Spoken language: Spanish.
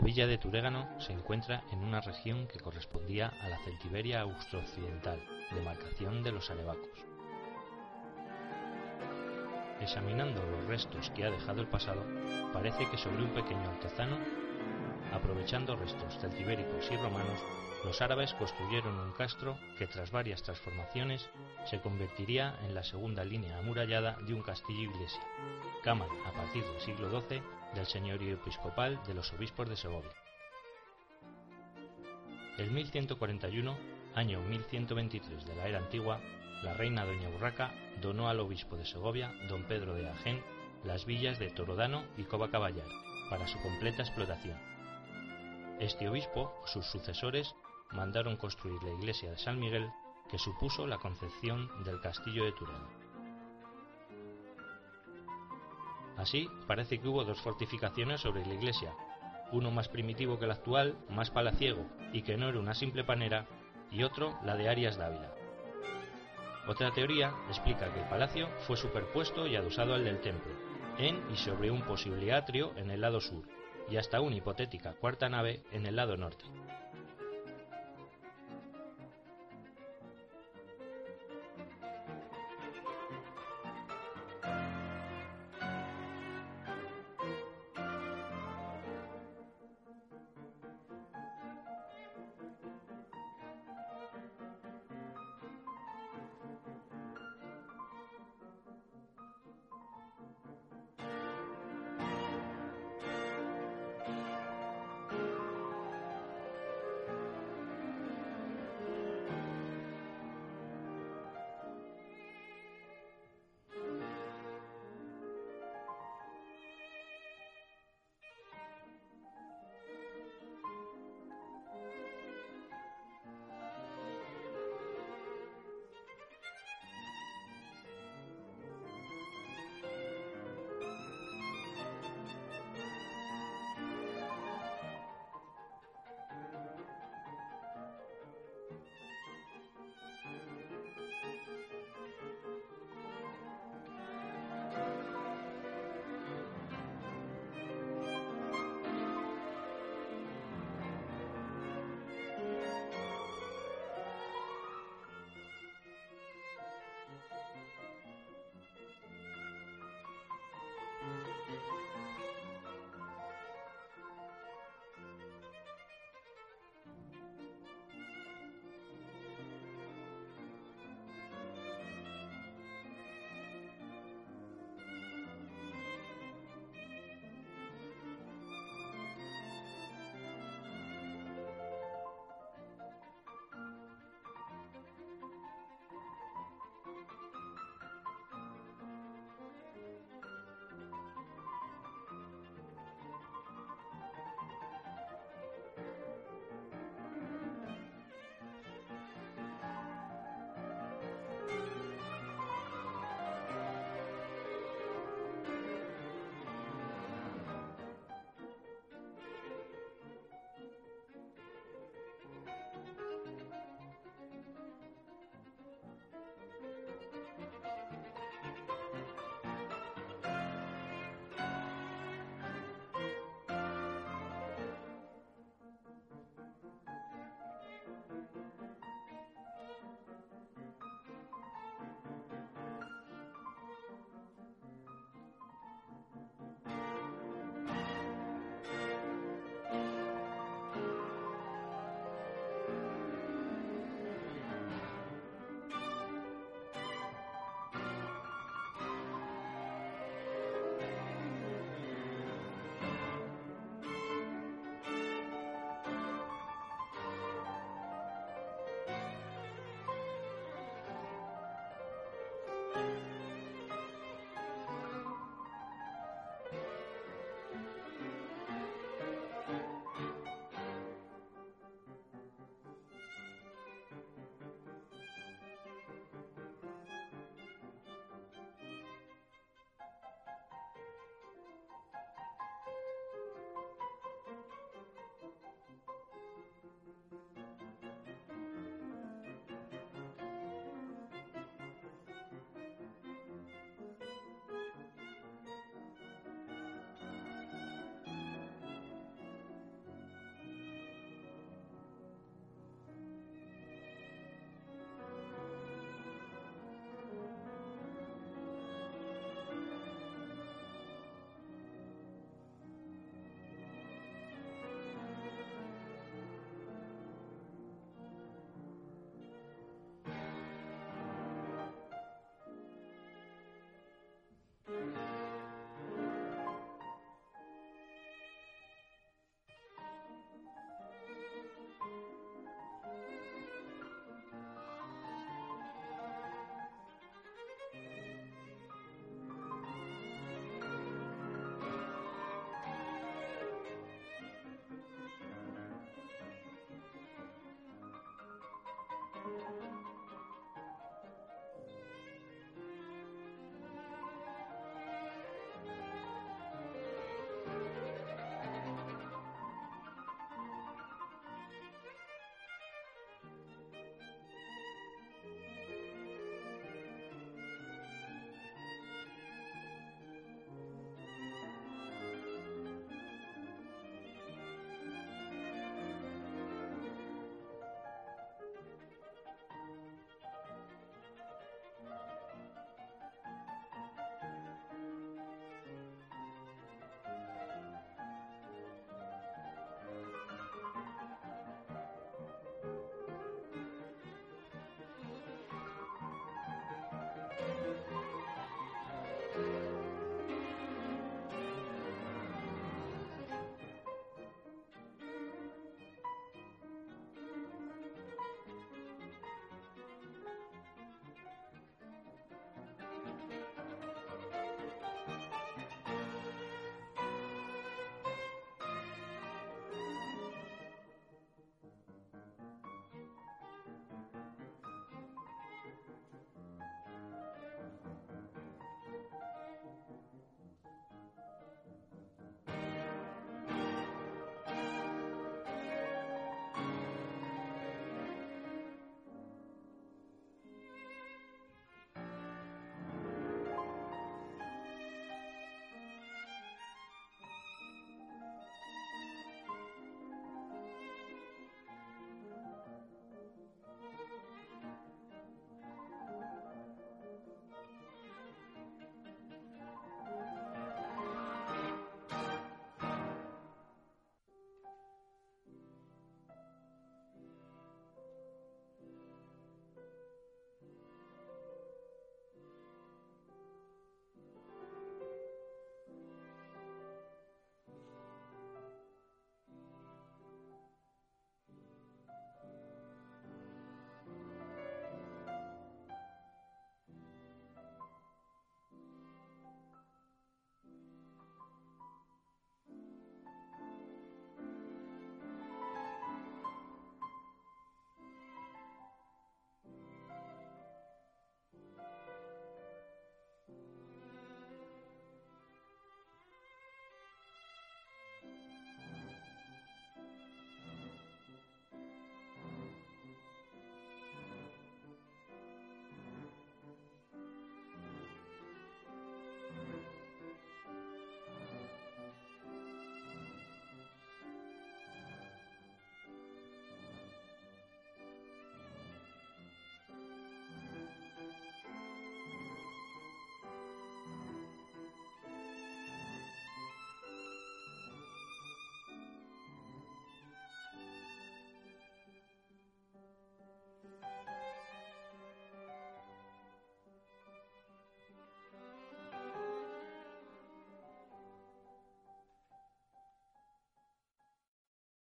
La villa de Turégano se encuentra en una región que correspondía a la Celtiberia austrooccidental, demarcación de los Arebacos. Examinando los restos que ha dejado el pasado, parece que sobre un pequeño altozano, aprovechando restos celtibéricos y romanos, los árabes construyeron un castro que tras varias transformaciones se convertiría en la segunda línea amurallada de un castillo-iglesia, cámara a partir del siglo XII del señorío episcopal de los obispos de Segovia. En 1141, año 1123 de la era antigua, la reina Doña Urraca donó al obispo de Segovia, don Pedro de Agén, las villas de Torodano y Cobacaballar para su completa explotación. Este obispo, sus sucesores, mandaron construir la iglesia de San Miguel, que supuso la concepción del castillo de Turén. Así, parece que hubo dos fortificaciones sobre la iglesia, uno más primitivo que el actual, más palaciego y que no era una simple panera, y otro la de Arias Dávila. Otra teoría explica que el palacio fue superpuesto y adosado al del templo, en y sobre un posible atrio en el lado sur, y hasta una hipotética cuarta nave en el lado norte.